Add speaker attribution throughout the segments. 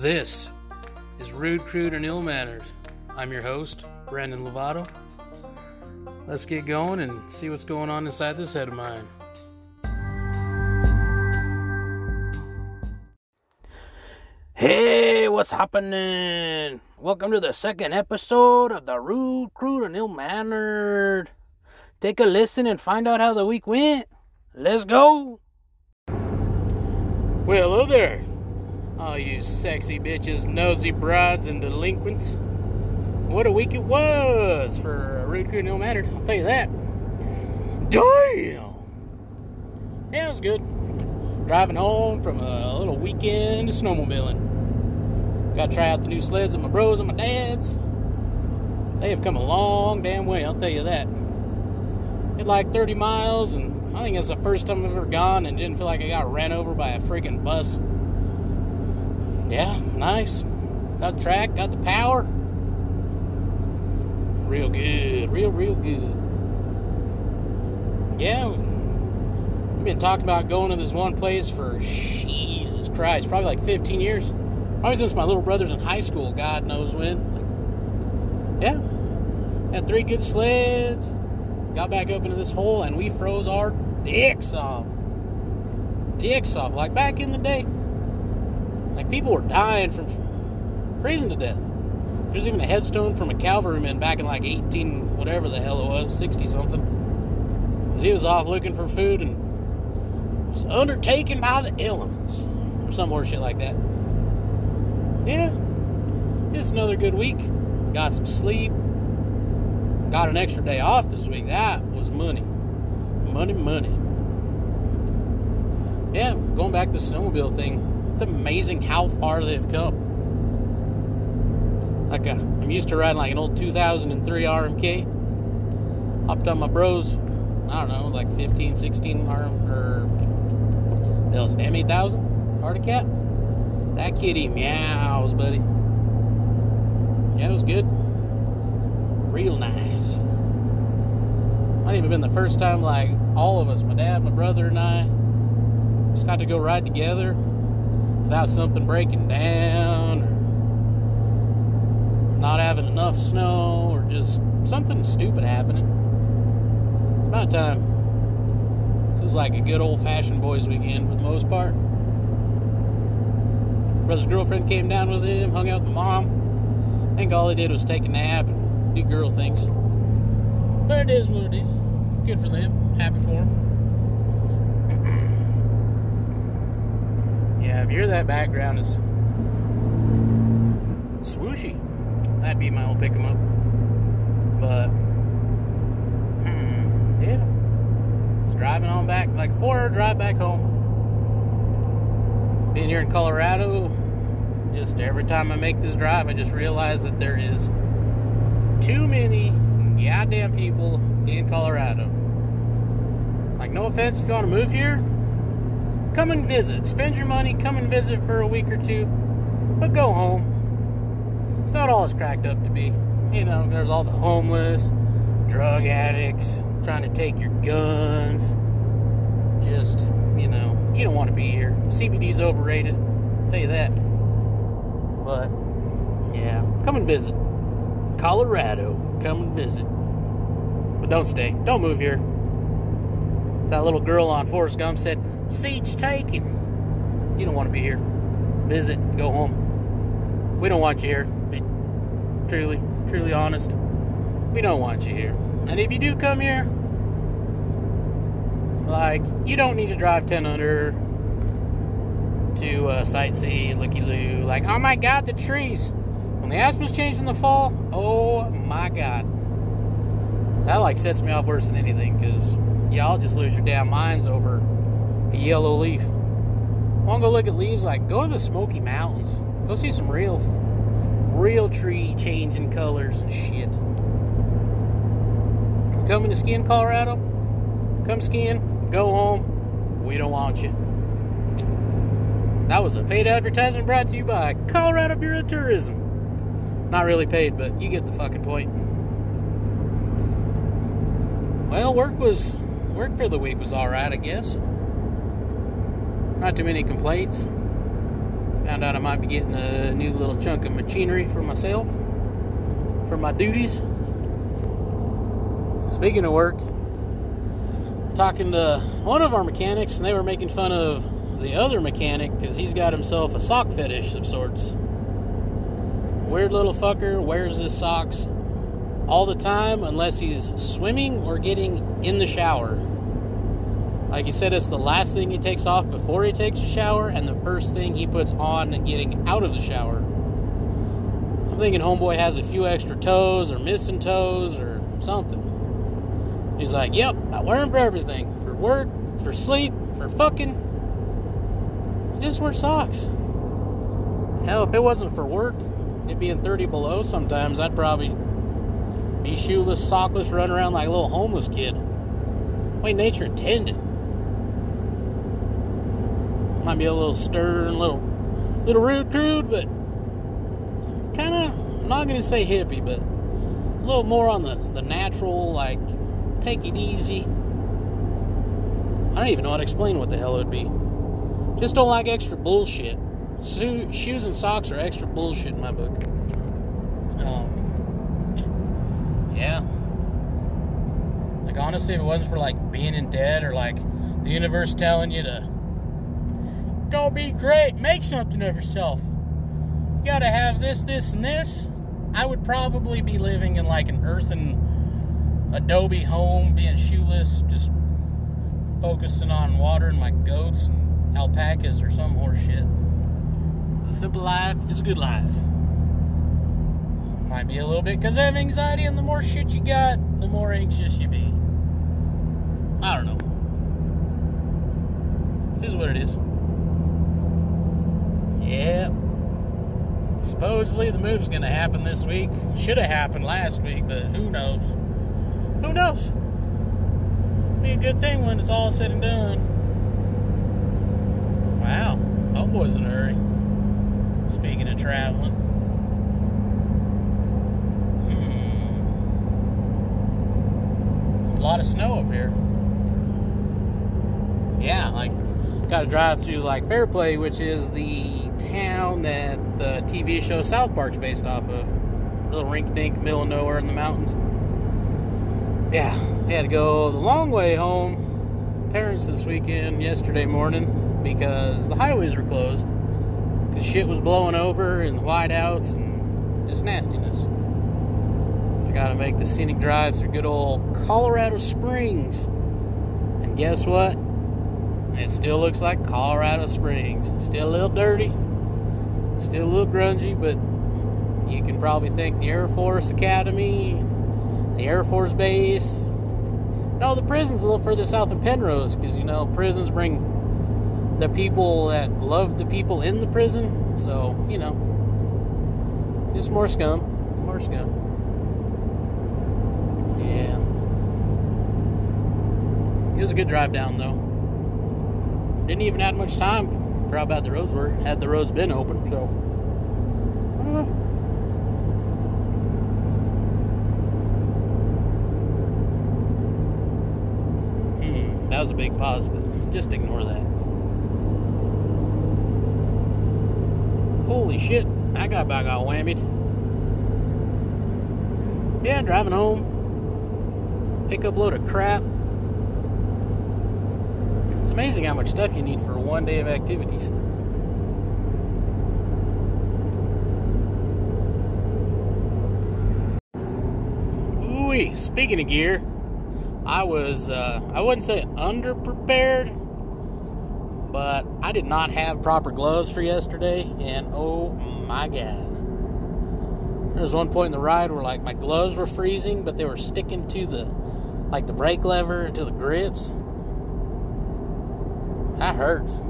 Speaker 1: This is Rude, Crude, and Ill Manners. I'm your host, Brandon Lovato. Let's get going and see what's going on inside this head of mine. Hey, what's happening? Welcome to the second episode of the Rude, Crude, and Ill Mannered. Take a listen and find out how the week went. Let's go. Well, hello there. All you sexy bitches, nosy brides, and delinquents. What a week it was for a Rude, Crude, and Ill tell you that. Damn! Yeah, it was good. Driving home from a little weekend of snowmobiling. Got to try out the new sleds of my bros and my dads. They have come a long damn way, I'll tell you that. Did like 30 miles, and I think it's the first time I've ever gone and didn't feel like I got ran over by a freaking bus. Yeah, nice. Got the track, got the power. Real good, real, real good. Yeah, we've been talking about going to this one place for Jesus Christ, probably like 15 years. Probably since my little brother's in high school, God knows when. Yeah. Had three good sleds. Got back up into this hole and we froze our dicks off. Dicks off. Like back in the day. Like people were dying from freezing to death. There's even a headstone from a cavalryman back in like 18, whatever the hell it was, 60 something. Because he was off looking for food and was undertaken by the elements. Or some more shit like that yeah, it's another good week. Got some sleep. Got an extra day off this week. That was money. Money, money. Yeah, going back to the snowmobile thing, it's amazing how far they've come. Like, a, I'm used to riding like an old 2003 RMK. Hopped on my bros, I don't know, like 15, 16 RM, or that was an M8000 Arctic Cat. That kitty meows, buddy. Yeah, it was good. Real nice. Might even been the first time, like, all of us, my dad, my brother, and I, just got to go ride together without something breaking down or not having enough snow or just something stupid happening. It's about time. It was like a good old fashioned boys' weekend for the most part brother's girlfriend came down with him, hung out with mom. I think all he did was take a nap and do girl things. But it is what it is. Good for them. Happy for them. Yeah, if you hear that background is swooshy, that'd be my old pick 'em up. But hmm, yeah, just driving on back, like four hour drive back home being here in Colorado, just every time I make this drive, I just realize that there is too many goddamn people in Colorado. Like, no offense if you want to move here, come and visit. Spend your money, come and visit for a week or two, but go home. It's not all it's cracked up to be. You know, there's all the homeless, drug addicts, trying to take your guns. Just, you know, you don't want to be here. CBD's overrated. I'll tell you that. But yeah, come and visit. Colorado, come and visit. But don't stay. Don't move here. As that little girl on Forrest Gump said, "Seat's taken." You don't want to be here. Visit. Go home. We don't want you here. Be truly, truly honest. We don't want you here. And if you do come here, like, you don't need to drive 10 under to uh, sightsee, looky loo. Like, oh my god, the trees. When the aspens change in the fall, oh my god. That, like, sets me off worse than anything because y'all just lose your damn minds over a yellow leaf. Want to go look at leaves? Like, go to the Smoky Mountains. Go see some real, real tree changing colors and shit. Coming to ski in Colorado? Come skiing go home. We don't want you. That was a paid advertisement brought to you by Colorado Bureau of Tourism. Not really paid, but you get the fucking point. Well, work was work for the week was all right, I guess. Not too many complaints. Found out I might be getting a new little chunk of machinery for myself, for my duties. Speaking of work, talking to one of our mechanics, and they were making fun of the other mechanic because he's got himself a sock fetish of sorts. Weird little fucker wears his socks all the time unless he's swimming or getting in the shower. Like he said, it's the last thing he takes off before he takes a shower and the first thing he puts on getting out of the shower. I'm thinking Homeboy has a few extra toes or missing toes or something. He's like, Yep, I wear them for everything for work, for sleep, for fucking. He just wears socks. Hell, if it wasn't for work, it being 30 below sometimes, I'd probably be shoeless, sockless, run around like a little homeless kid. Way nature intended. Might be a little stern, little, little rude, crude, but kind of. Not gonna say hippie, but a little more on the the natural, like take it easy. I don't even know how to explain what the hell it would be. Just don't like extra bullshit. shoes and socks are extra bullshit in my book. Um, yeah. Like honestly, if it wasn't for like being in debt or like the universe telling you to go be great, make something of yourself. You gotta have this, this, and this. I would probably be living in like an earthen adobe home, being shoeless, just focusing on watering my goats and alpacas or some horse shit. A simple life is a good life. Might be a little bit because I have anxiety, and the more shit you got, the more anxious you be. I don't know. This is what it is. Yeah. Supposedly the move's gonna happen this week. Should have happened last week, but who knows? Who knows? Be a good thing when it's all said and done. Wow, homeboy's in a hurry. Speaking of traveling. Hmm. A lot of snow up here. Yeah, like got to drive through like Fairplay, which is the town that the TV show South Park's based off of. little rink dink, middle of nowhere in the mountains yeah, we had to go the long way home. Parents this weekend, yesterday morning, because the highways were closed. Because shit was blowing over in the whiteouts and just nastiness. I gotta make the scenic drive through good old Colorado Springs. And guess what? It still looks like Colorado Springs. Still a little dirty, still a little grungy, but you can probably thank the Air Force Academy the Air Force Base. No, the prison's a little further south in Penrose because, you know, prisons bring the people that love the people in the prison. So, you know, just more scum. More scum. Yeah. It was a good drive down, though. Didn't even have much time for how bad the roads were, had the roads been open, so. Hmm, that was a big pause, but just ignore that. Holy shit, I got back all whammied. Yeah, driving home, pick up load of crap. Amazing how much stuff you need for one day of activities. Ooh, speaking of gear, I was, uh, I wouldn't say underprepared, but I did not have proper gloves for yesterday, and oh my god. There was one point in the ride where, like, my gloves were freezing, but they were sticking to the, like, the brake lever and to the grips. That hurts.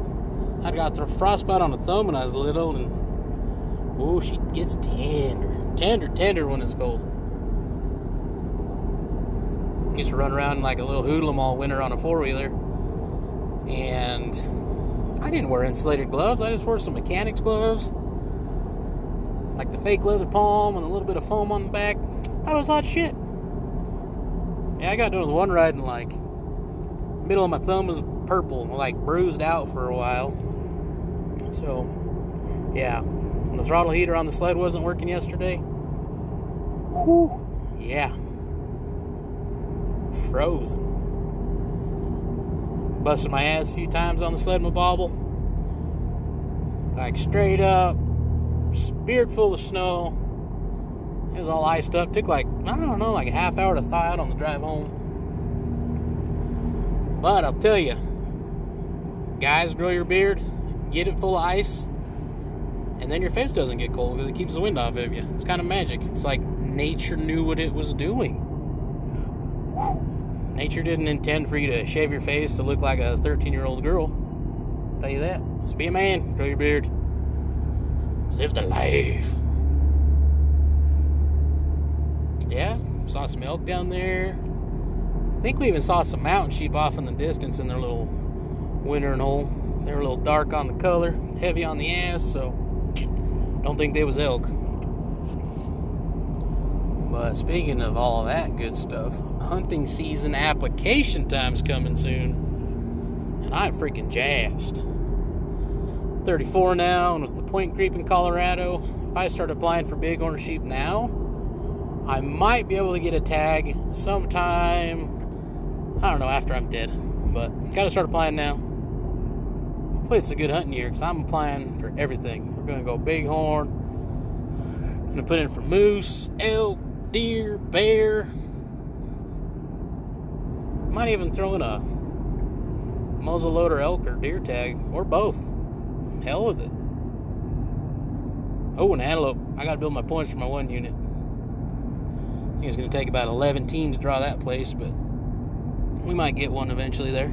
Speaker 1: I got the frostbite on the thumb when I was little, and oh, she gets tender, tender, tender when it's cold used to run around like a little hoodlum all winter on a four wheeler. And I didn't wear insulated gloves, I just wore some mechanics gloves. Like the fake leather palm and a little bit of foam on the back. That was hot shit. Yeah, I got done with one ride and like middle of my thumb was purple, like bruised out for a while. So Yeah, the throttle heater on the sled wasn't working yesterday. Whew. Yeah. Frozen. Busted my ass a few times on the sled in my bobble. Like straight up, beard full of snow. It was all iced up. Took like, I don't know, like a half hour to thaw out on the drive home. But I'll tell you, guys, grow your beard, get it full of ice, and then your face doesn't get cold because it keeps the wind off of you. It's kind of magic. It's like nature knew what it was doing. Nature didn't intend for you to shave your face to look like a 13 year old girl. I'll tell you that. So be a man, grow your beard, live the life. Yeah, saw some elk down there. I think we even saw some mountain sheep off in the distance in their little wintering hole. They were a little dark on the color, heavy on the ass, so don't think they was elk. But speaking of all that good stuff, hunting season application time's coming soon. And I'm freaking jazzed. 34 now, and with the point creep in Colorado, if I start applying for bighorn sheep now, I might be able to get a tag sometime I don't know, after I'm dead. But gotta start applying now. Hopefully it's a good hunting year because I'm applying for everything. We're gonna go bighorn. Gonna put in for moose, elk, deer, bear. Might even throw in a muzzle loader elk or deer tag or both. Hell with it. Oh, an antelope. I gotta build my points for my one unit. I think it's gonna take about 11 teams to draw that place, but we might get one eventually there.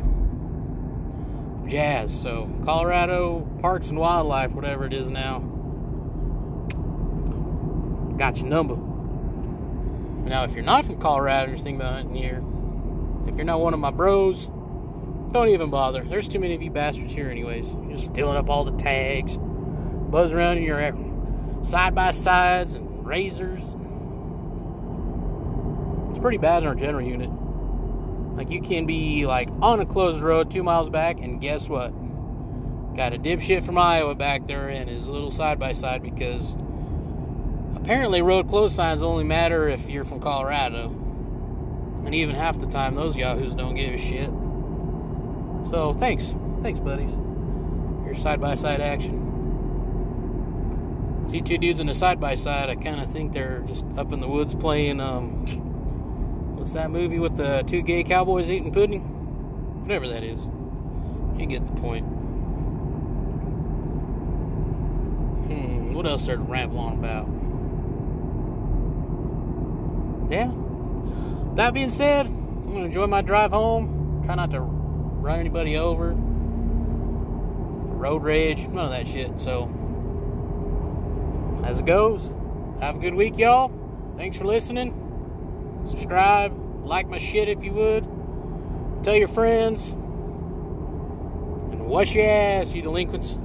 Speaker 1: Jazz. So, Colorado Parks and Wildlife, whatever it is now. Got your number. Now, if you're not from Colorado and you're thinking about hunting here, if you're not one of my bros, don't even bother. There's too many of you bastards here, anyways. You're stealing up all the tags, buzz around in your side by sides and RZRs. It's pretty bad in our general unit. Like you can be like on a closed road two miles back, and guess what? Got a dipshit from Iowa back there in his little side by side because apparently road closed signs only matter if you're from Colorado. And even half the time, those yahoos don't give a shit. So thanks, thanks, buddies. Your side by side action. See two dudes in a side by side. I kind of think they're just up in the woods playing um, What's that movie with the two gay cowboys eating pudding? Whatever that is. You get the point. Hmm, what else there to ramble on about? Yeah. That being said, I'm gonna enjoy my drive home. Try not to run anybody over. Road rage, none of that shit. So, as it goes, have a good week, y'all. Thanks for listening subscribe, like my shit if you would, tell your friends, and wash your ass, you delinquents.